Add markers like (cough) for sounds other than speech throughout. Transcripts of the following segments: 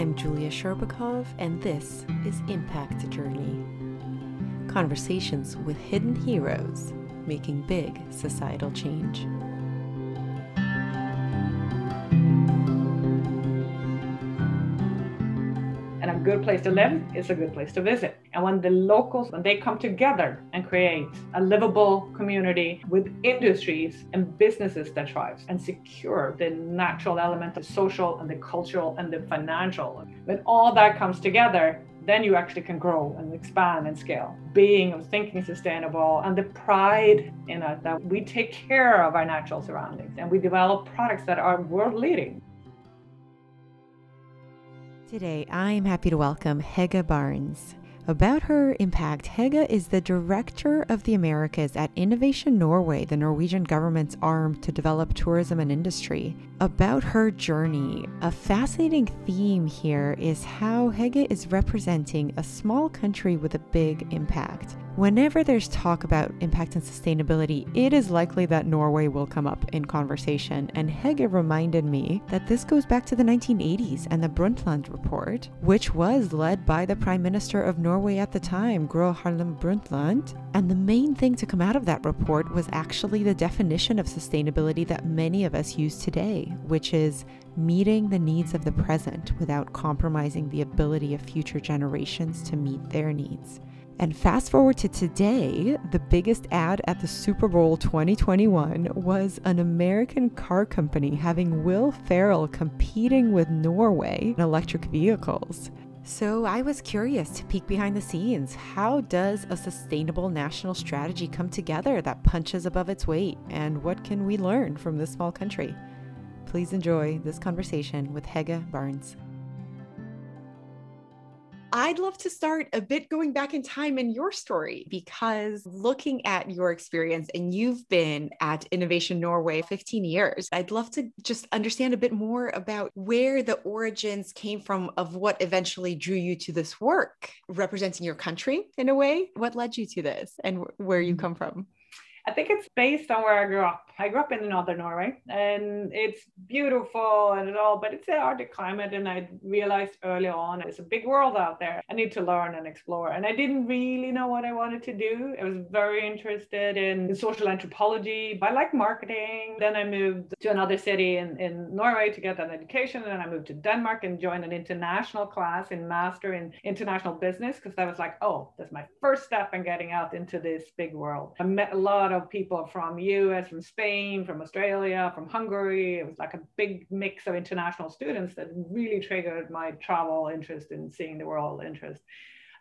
I'm Julia Sherbakov, and this is Impact Journey conversations with hidden heroes making big societal change. And a good place to live is a good place to visit. And when the locals, when they come together and create a livable community with industries and businesses that thrive and secure the natural element of social and the cultural and the financial, when all that comes together, then you actually can grow and expand and scale. Being and thinking sustainable and the pride in it that we take care of our natural surroundings and we develop products that are world leading. Today, I'm happy to welcome Hege Barnes. About her impact, Hege is the director of the Americas at Innovation Norway, the Norwegian government's arm to develop tourism and industry. About her journey, a fascinating theme here is how Hege is representing a small country with a big impact. Whenever there's talk about impact and sustainability, it is likely that Norway will come up in conversation. And Hege reminded me that this goes back to the 1980s and the Brundtland Report, which was led by the Prime Minister of Norway at the time, Gro Harlem Brundtland. And the main thing to come out of that report was actually the definition of sustainability that many of us use today, which is meeting the needs of the present without compromising the ability of future generations to meet their needs. And fast forward to today, the biggest ad at the Super Bowl 2021 was an American car company having Will Ferrell competing with Norway in electric vehicles. So I was curious to peek behind the scenes. How does a sustainable national strategy come together that punches above its weight? And what can we learn from this small country? Please enjoy this conversation with Hege Barnes. I'd love to start a bit going back in time in your story because looking at your experience, and you've been at Innovation Norway 15 years, I'd love to just understand a bit more about where the origins came from of what eventually drew you to this work, representing your country in a way. What led you to this and where you mm-hmm. come from? I think it's based on where I grew up. I grew up in northern Norway and it's beautiful and it all, but it's an Arctic climate. And I realized early on it's a big world out there. I need to learn and explore. And I didn't really know what I wanted to do. I was very interested in social anthropology. But I like marketing. Then I moved to another city in, in Norway to get an education. And I moved to Denmark and joined an international class in master in international business because I was like, oh, that's my first step in getting out into this big world. I met a lot of people from US, from Spain, from Australia, from Hungary. It was like a big mix of international students that really triggered my travel interest and seeing the world interest.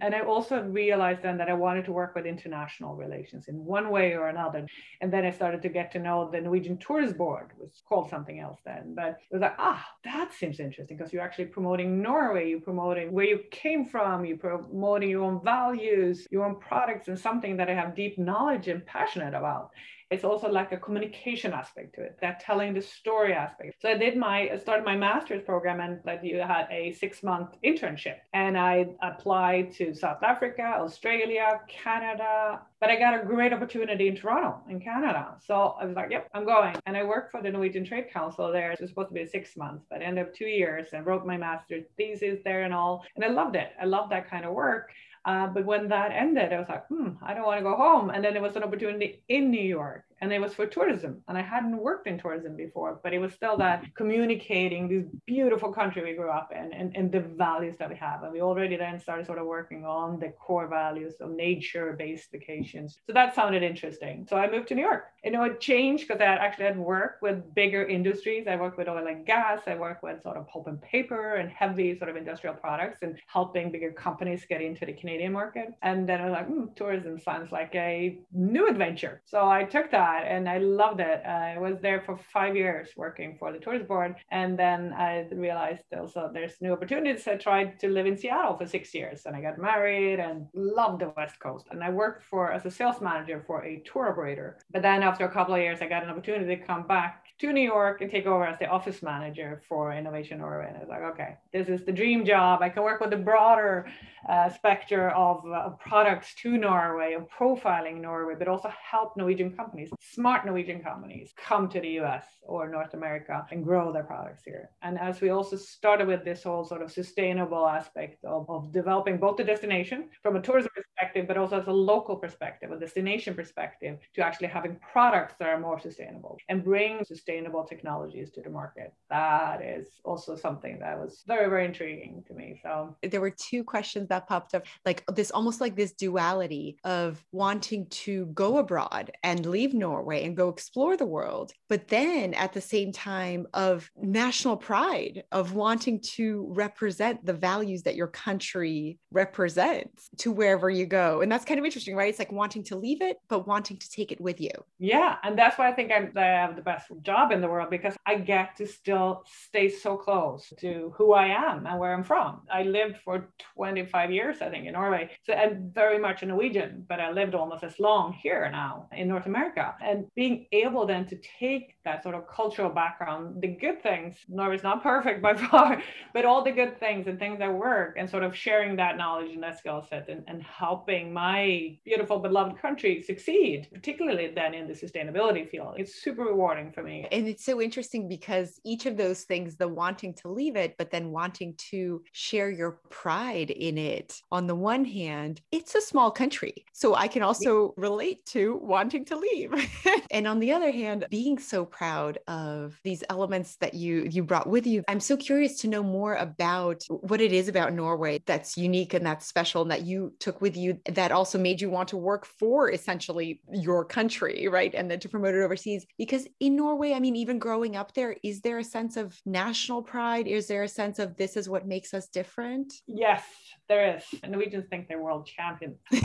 And I also realized then that I wanted to work with international relations in one way or another. And then I started to get to know the Norwegian Tourist Board, was called something else then. But it was like, ah, that seems interesting because you're actually promoting Norway, you're promoting where you came from, you're promoting your own values, your own products, and something that I have deep knowledge and passionate about it's also like a communication aspect to it, that telling the story aspect. So I did my, I started my master's program and that you had a six month internship. And I applied to South Africa, Australia, Canada, but I got a great opportunity in Toronto, in Canada. So I was like, yep, I'm going. And I worked for the Norwegian Trade Council there. It was supposed to be six months, but ended up two years and wrote my master's thesis there and all. And I loved it. I loved that kind of work. Uh, but when that ended, I was like, hmm, I don't want to go home. And then there was an opportunity in New York and it was for tourism. And I hadn't worked in tourism before, but it was still that communicating this beautiful country we grew up in and, and the values that we have. And we already then started sort of working on the core values of nature based vacations. So that sounded interesting. So I moved to New York. You know, it changed because I actually had worked with bigger industries. I worked with oil and gas. I worked with sort of pulp and paper and heavy sort of industrial products and helping bigger companies get into the Canadian market. And then I was like, hmm, tourism sounds like a new adventure. So I took that that and I loved it. I was there for five years working for the tourist board. And then I realized also there's new opportunities. I tried to live in Seattle for six years and I got married and loved the West Coast. And I worked for as a sales manager for a tour operator. But then after a couple of years, I got an opportunity to come back to New York and take over as the office manager for Innovation Norway. And I was like, okay, this is the dream job. I can work with the broader uh, spectrum of uh, products to Norway and profiling Norway, but also help Norwegian companies smart Norwegian companies come to the US or North America and grow their products here. And as we also started with this whole sort of sustainable aspect of, of developing both the destination from a tourism perspective, but also as a local perspective, a destination perspective, to actually having products that are more sustainable and bring sustainable technologies to the market. That is also something that was very, very intriguing to me. So there were two questions that popped up, like this almost like this duality of wanting to go abroad and leave Norway and go explore the world, but then at the same time of national pride of wanting to represent the values that your country represents to wherever you go. And that's kind of interesting, right? It's like wanting to leave it, but wanting to take it with you. Yeah. And that's why I think I'm, I have the best job in the world because I get to still stay so close to who I am and where I'm from. I lived for 25 years, I think, in Norway. So I'm very much a Norwegian, but I lived almost as long here now in North America. And being able then to take that sort of cultural background, the good things, Norway's not (laughs) perfect by far, but all the good things and things that work and sort of sharing that knowledge and that skill set and, and helping my beautiful beloved country succeed, particularly then in the sustainability field. It's super rewarding for me. And it's so interesting because each of those things, the wanting to leave it, but then wanting to share your pride in it, on the one hand, it's a small country. So I can also relate to wanting to leave. (laughs) and on the other hand, being so proud of these elements that you you brought with you. I'm so curious to know more about what it is about Norway that's unique and that's special and that you took with you that also made you want to work for essentially your country, right? And then to promote it overseas. Because in Norway, I mean, even growing up there, is there a sense of national pride? Is there a sense of this is what makes us different? Yes, there is. And Norwegians think they're world champions. (laughs)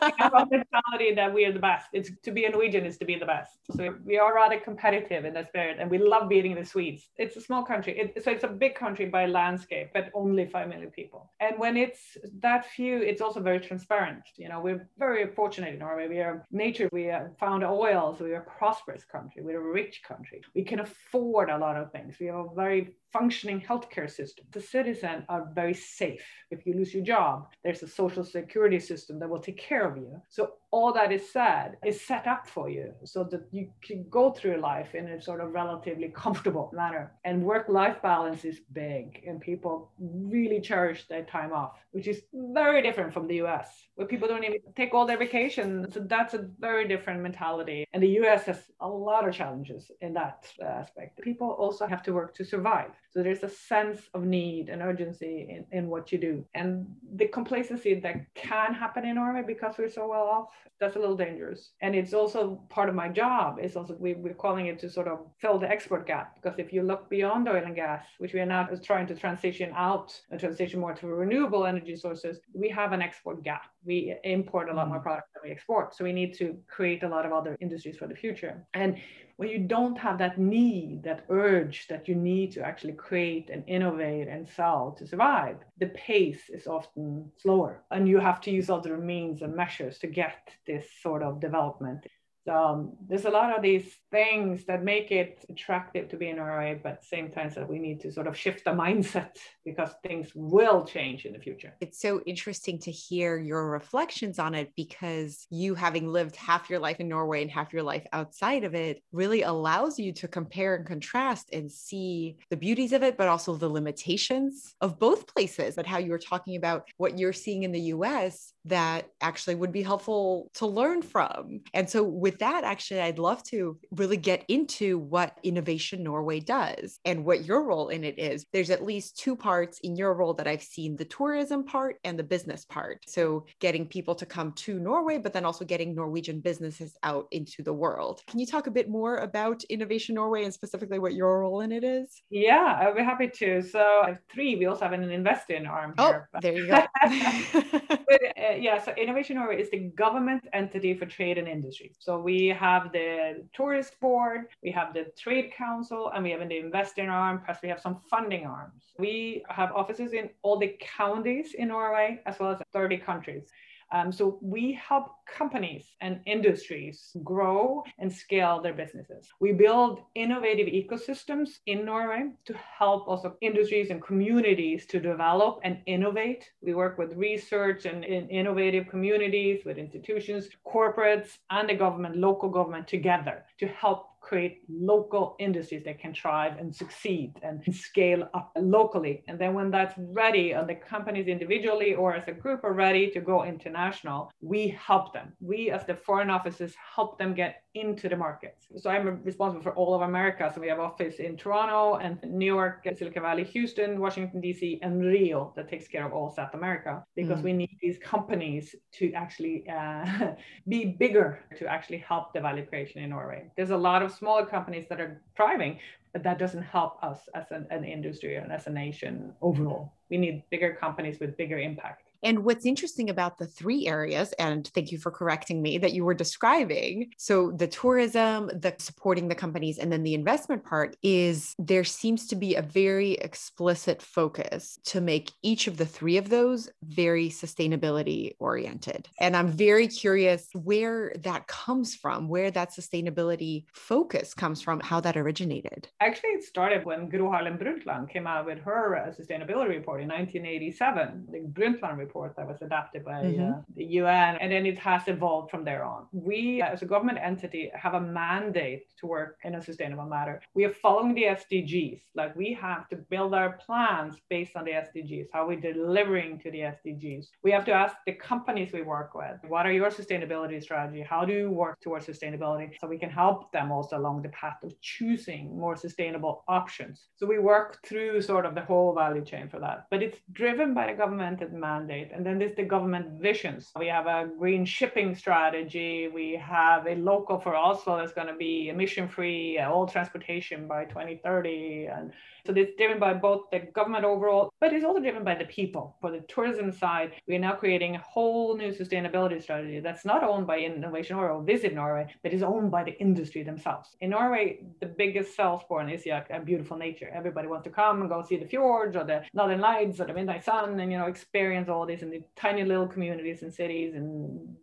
Um, have a mentality that we are the best. It's to be a Norwegian is to be the best. So we are rather competitive in that spirit, and we love beating the Swedes. It's a small country, it, so it's a big country by landscape, but only five million people. And when it's that few, it's also very transparent. You know, we're very fortunate in Norway. We are nature. We found oil, so we're a prosperous country. We're a rich country. We can afford a lot of things. We have a very functioning healthcare system. The citizens are very safe. If you lose your job, there's a social security system that will take care of you. So all that is said is set up for you so that you can go through life in a sort of relatively (laughs) comfortable manner. And work life balance is big, and people really cherish their time off, which is very different from the US, where people don't even take all their vacation. So that's a very different mentality. And the US has a lot of challenges in that aspect. People also have to work to survive. So there's a sense of need and urgency in, in what you do. And the complacency that can happen in Norway because we're so well off, that's a little dangerous. And it's also part of my job is also we, we're calling it to sort of fill the export gap. Because if you look beyond oil and gas, which we are now trying to transition out and transition more to renewable energy sources, we have an export gap. We import a lot more mm. products than we export. So we need to create a lot of other industries for the future. And when you don't have that need, that urge that you need to actually create and innovate and sell to survive, the pace is often slower. And you have to use other means and measures to get this sort of development um, there's a lot of these things that make it attractive to be in Norway, but same time that we need to sort of shift the mindset because things will change in the future. It's so interesting to hear your reflections on it because you having lived half your life in Norway and half your life outside of it really allows you to compare and contrast and see the beauties of it, but also the limitations of both places. But how you were talking about what you're seeing in the US that actually would be helpful to learn from. And so with that, actually, I'd love to really get into what Innovation Norway does and what your role in it is. There's at least two parts in your role that I've seen the tourism part and the business part. So, getting people to come to Norway, but then also getting Norwegian businesses out into the world. Can you talk a bit more about Innovation Norway and specifically what your role in it is? Yeah, I'd be happy to. So, I have three. We also have an investing arm oh, here. There you go. (laughs) (laughs) uh, yeah, so Innovation Norway is the government entity for trade and industry. So, we have the tourist board, we have the trade council, and we have the investing arm, plus we have some funding arms. We have offices in all the counties in Norway, as well as 30 countries. Um, so we help companies and industries grow and scale their businesses. We build innovative ecosystems in Norway to help also industries and communities to develop and innovate. We work with research and in innovative communities, with institutions, corporates, and the government, local government together to help create local industries that can thrive and succeed and scale up locally. And then when that's ready, and the companies individually or as a group are ready to go international, we help them. We, as the foreign offices, help them get into the markets. So I'm responsible for all of America. So we have office in Toronto and New York, Silicon Valley, Houston, Washington, DC, and Rio that takes care of all South America because mm. we need these companies to actually uh, (laughs) be bigger to actually help the value creation in Norway. There's a lot of smaller companies that are thriving, but that doesn't help us as an, an industry and as a nation overall. We need bigger companies with bigger impact. And what's interesting about the three areas, and thank you for correcting me, that you were describing so the tourism, the supporting the companies, and then the investment part is there seems to be a very explicit focus to make each of the three of those very sustainability oriented. And I'm very curious where that comes from, where that sustainability focus comes from, how that originated. Actually, it started when Gro Harlem Brundtland came out with her uh, sustainability report in 1987. The Brundtland report report that was adopted by mm-hmm. uh, the UN, and then it has evolved from there on. We, as a government entity, have a mandate to work in a sustainable manner. We are following the SDGs. Like we have to build our plans based on the SDGs. How are we delivering to the SDGs? We have to ask the companies we work with, what are your sustainability strategy? How do you work towards sustainability? So we can help them also along the path of choosing more sustainable options. So we work through sort of the whole value chain for that. But it's driven by the government mandate mandate. And then there's the government visions. We have a green shipping strategy. We have a local for Oslo that's going to be emission free, uh, all transportation by 2030. And so it's driven by both the government overall, but it's also driven by the people. For the tourism side, we are now creating a whole new sustainability strategy that's not owned by Innovation Norway or Visit Norway, but is owned by the industry themselves. In Norway, the biggest sales point is yeah, beautiful nature. Everybody wants to come and go see the fjords or the northern lights or the midnight sun and you know experience all this in the tiny little communities and cities and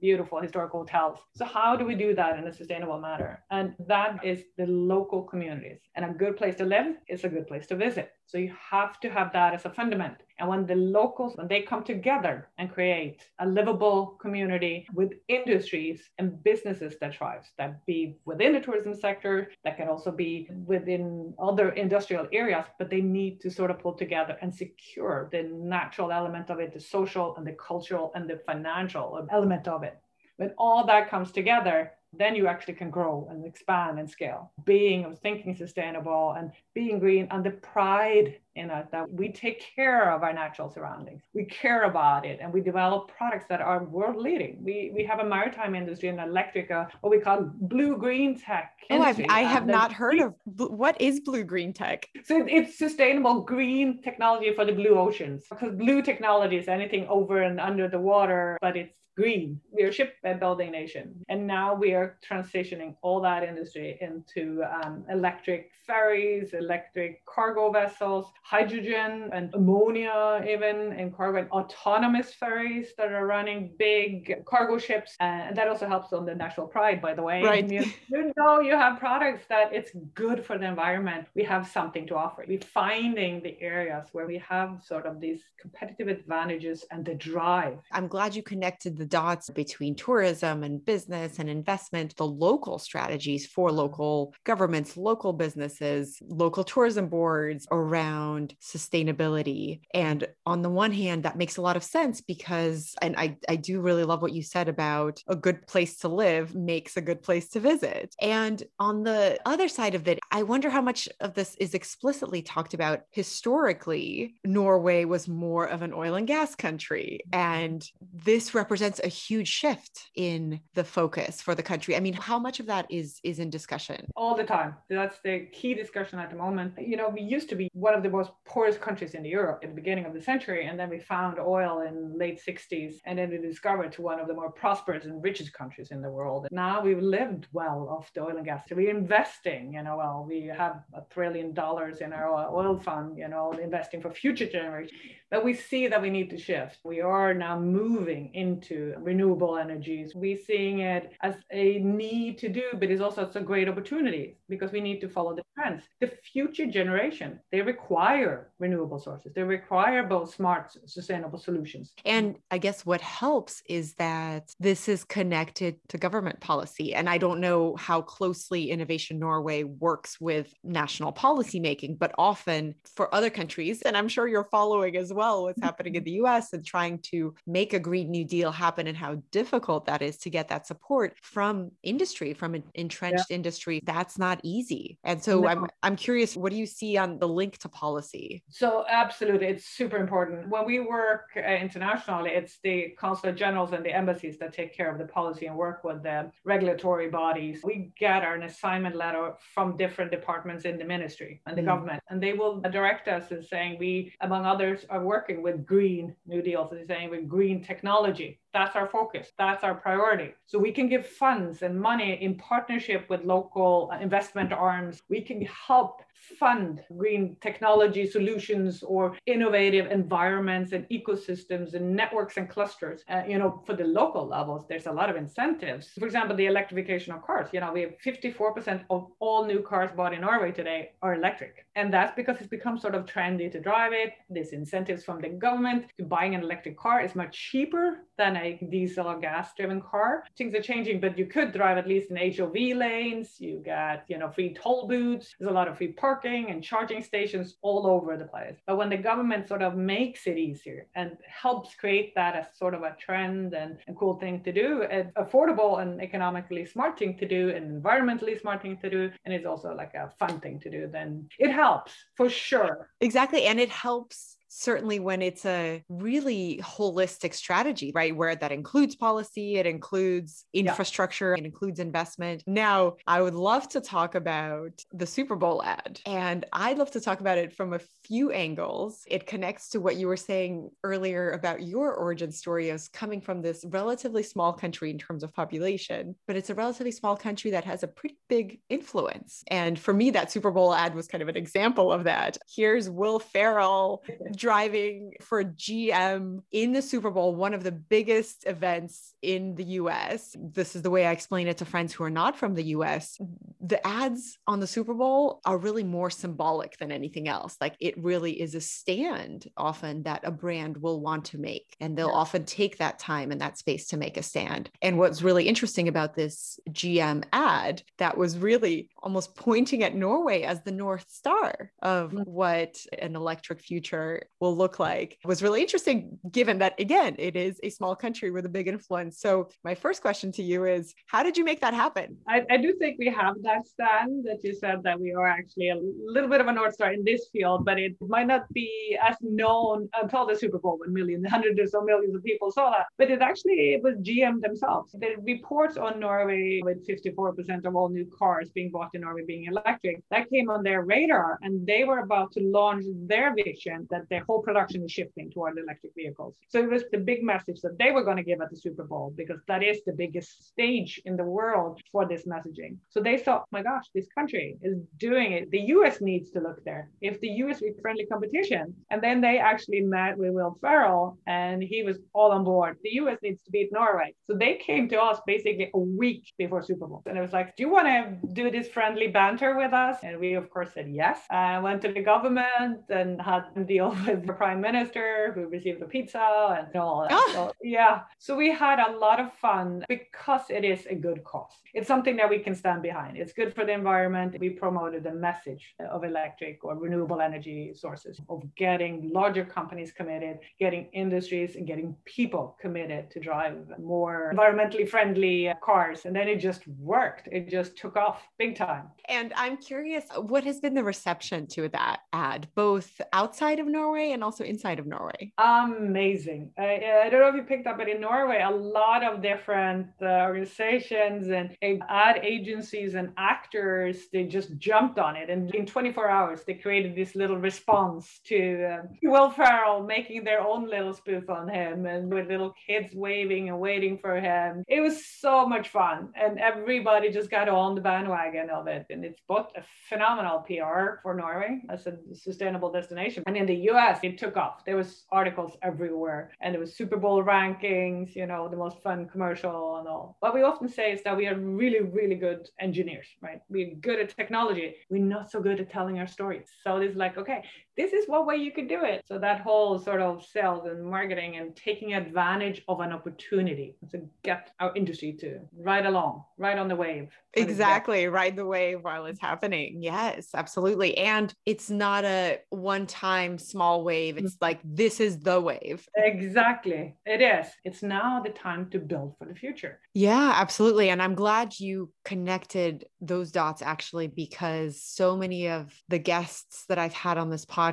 beautiful historical hotels. So how do we do that in a sustainable manner? And that is the local communities. And a good place to live is a good place to visit. So you have to have that as a fundament. And when the locals, when they come together and create a livable community with industries and businesses that thrives, that be within the tourism sector, that can also be within other industrial areas, but they need to sort of pull together and secure the natural element of it, the social and the cultural and the financial element of it. When all that comes together, then you actually can grow and expand and scale. Being of thinking sustainable and being green and the pride in it that we take care of our natural surroundings. We care about it and we develop products that are world leading. We, we have a maritime industry and electric, uh, what we call blue green tech. Oh, I've, I have not heard of what is blue green tech. So it's sustainable green technology for the blue oceans because blue technology is anything over and under the water, but it's green. We're a shipbuilding nation. And now we are transitioning all that industry into um, electric ferries, electric cargo vessels, hydrogen and ammonia, even in cargo, and autonomous ferries that are running big cargo ships. And that also helps on the national pride, by the way. Right. You, you know you have products that it's good for the environment. We have something to offer. We're finding the areas where we have sort of these competitive advantages and the drive. I'm glad you connected the dots between tourism and business and investment, the local strategies for local governments, local businesses, local tourism boards around sustainability. And on the one hand, that makes a lot of sense because, and I, I do really love what you said about a good place to live makes a good place to visit. And on the other side of it, I wonder how much of this is explicitly talked about historically. Norway was more of an oil and gas country. And this represents a huge shift in the focus for the country. I mean, how much of that is is in discussion? All the time. That's the key discussion at the moment. You know, we used to be one of the most most poorest countries in Europe at the beginning of the century. And then we found oil in late 60s and then we discovered to one of the more prosperous and richest countries in the world. Now we've lived well off the oil and gas. So we're investing, you know, well, we have a trillion dollars in our oil fund, you know, investing for future generations. But we see that we need to shift. We are now moving into renewable energies. We're seeing it as a need to do, but it's also it's a great opportunity because we need to follow the trends. The future generation, they require renewable sources. They require both smart, sustainable solutions. And I guess what helps is that this is connected to government policy. And I don't know how closely Innovation Norway works with national policy making, but often for other countries, and I'm sure you're following as well well what's happening in the US and trying to make a Green New Deal happen and how difficult that is to get that support from industry, from an entrenched yeah. industry. That's not easy. And so no. I'm, I'm curious, what do you see on the link to policy? So, absolutely, it's super important. When we work uh, internationally, it's the consulate generals and the embassies that take care of the policy and work with the regulatory bodies. We get our assignment letter from different departments in the ministry and the mm. government, and they will direct us in saying we, among others, are working with green New Deal, so they're saying with green technology. That's our focus. That's our priority. So we can give funds and money in partnership with local investment arms. We can help fund green technology solutions or innovative environments and ecosystems and networks and clusters. Uh, you know, for the local levels, there's a lot of incentives. For example, the electrification of cars. You know, we have 54% of all new cars bought in Norway today are electric. And that's because it's become sort of trendy to drive it. There's incentives from the government buying an electric car is much cheaper than a diesel or gas driven car. Things are changing, but you could drive at least in HOV lanes. You get, you know, free toll booths. There's a lot of free parking and charging stations all over the place. But when the government sort of makes it easier and helps create that as sort of a trend and a cool thing to do, an affordable and economically smart thing to do, an environmentally smart thing to do, and it's also like a fun thing to do, then it helps for sure. Exactly. And it helps certainly when it's a really holistic strategy, right? Where that includes policy, it includes infrastructure, yeah. it includes investment. Now, I would love to talk about the Super Bowl ad, and I'd love to talk about it from a few angles. It connects to what you were saying earlier about your origin story as coming from this relatively small country in terms of population, but it's a relatively small country that has a pretty big influence. And for me, that Super Bowl ad was kind of an example of that. Here's Will Ferrell (laughs) driving for GM in the Super Bowl, one of the biggest events in the US. This is the way I explain it to friends who are not from the US. The ads on the Super Bowl are really more symbolic than anything else. Like it really is a stand often that a brand will want to make, and they'll yeah. often take that time and that space to make a stand. And what's really interesting about this GM ad that was really almost pointing at Norway as the North Star of mm. what an electric future will look like was really interesting, given that, again, it is a small country with a big influence. So, my first question to you is how did you make that happen? I, I do think we have that stand that you said that we are actually a little bit of a North Star in this field, but it might not be as known until the Super Bowl when millions, hundreds or millions of people saw that. But it actually it was GM themselves. The reports on Norway with 54% of all new cars being bought in Norway being electric, that came on their radar and they were about to launch their vision that their whole production is shifting toward electric vehicles. So it was the big message that they were going to give at the Super Bowl because that is the biggest stage in the world for this messaging. So they thought, oh my gosh, this country is doing it. The US needs to look there. If the US is friendly competition, and then they actually met with Will Ferrell and he was all on board. The US needs to beat Norway. So they came to us basically a week before Super Bowl. And it was like, do you want to do this friendly banter with us? And we, of course, said yes. I went to the government and had them deal (laughs) with the prime minister who received the pizza and all that. Oh. So, yeah. So we had a lot of fun because it is a good cause. It's something that we can stand behind. It's good for the environment. We promoted the message of electric or renewable energy sources, of getting larger companies committed, getting industries and getting people committed to drive more environmentally friendly cars. And then it just worked. It just took off big time. And I'm curious, what has been the reception to that ad, both outside of Norway? Norway and also inside of Norway? Amazing. I, I don't know if you picked up, but in Norway, a lot of different uh, organizations and ad agencies and actors, they just jumped on it. And in 24 hours, they created this little response to um, Will Ferrell making their own little spoof on him and with little kids waving and waiting for him. It was so much fun. And everybody just got on the bandwagon of it. And it's both a phenomenal PR for Norway as a sustainable destination. And in the US, it took off. There was articles everywhere and it was Super Bowl rankings, you know, the most fun commercial and all. What we often say is that we are really, really good engineers, right? We're good at technology. We're not so good at telling our stories. So it's like, okay, this is one way you could do it. So that whole sort of sales and marketing and taking advantage of an opportunity to get our industry to ride along, ride on the wave. Exactly. Ride the wave while it's happening. Yes, absolutely. And it's not a one time small wave. It's like, this is the wave. Exactly. It is. It's now the time to build for the future. Yeah, absolutely. And I'm glad you connected those dots actually, because so many of the guests that I've had on this podcast,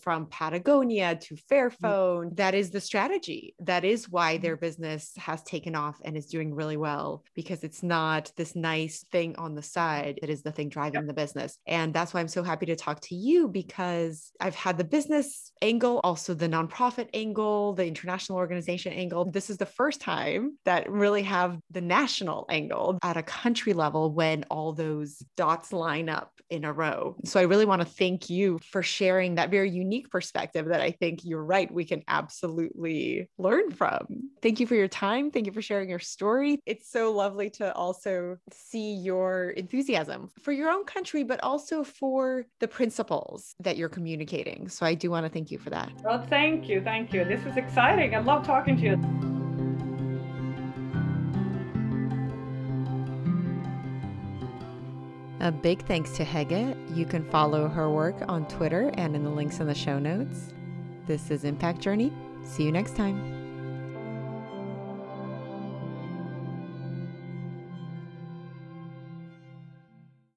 from Patagonia to Fairphone, mm-hmm. that is the strategy. That is why their mm-hmm. business has taken off and is doing really well, because it's not this nice thing on the side. It is the thing driving yep. the business. And that's why I'm so happy to talk to you because I've had the business angle, also the nonprofit angle, the international organization angle. This is the first time that really have the national angle at a country level when all those dots line up in a row. So I really want to thank you for sharing that very unique perspective that I think you're right, we can absolutely learn from. Thank you for your time. Thank you for sharing your story. It's so lovely to also see your enthusiasm for your own country, but also for the principles that you're communicating. So I do want to thank you for that. Well, thank you. Thank you. This is exciting. I love talking to you. A big thanks to Hege. You can follow her work on Twitter and in the links in the show notes. This is Impact Journey. See you next time.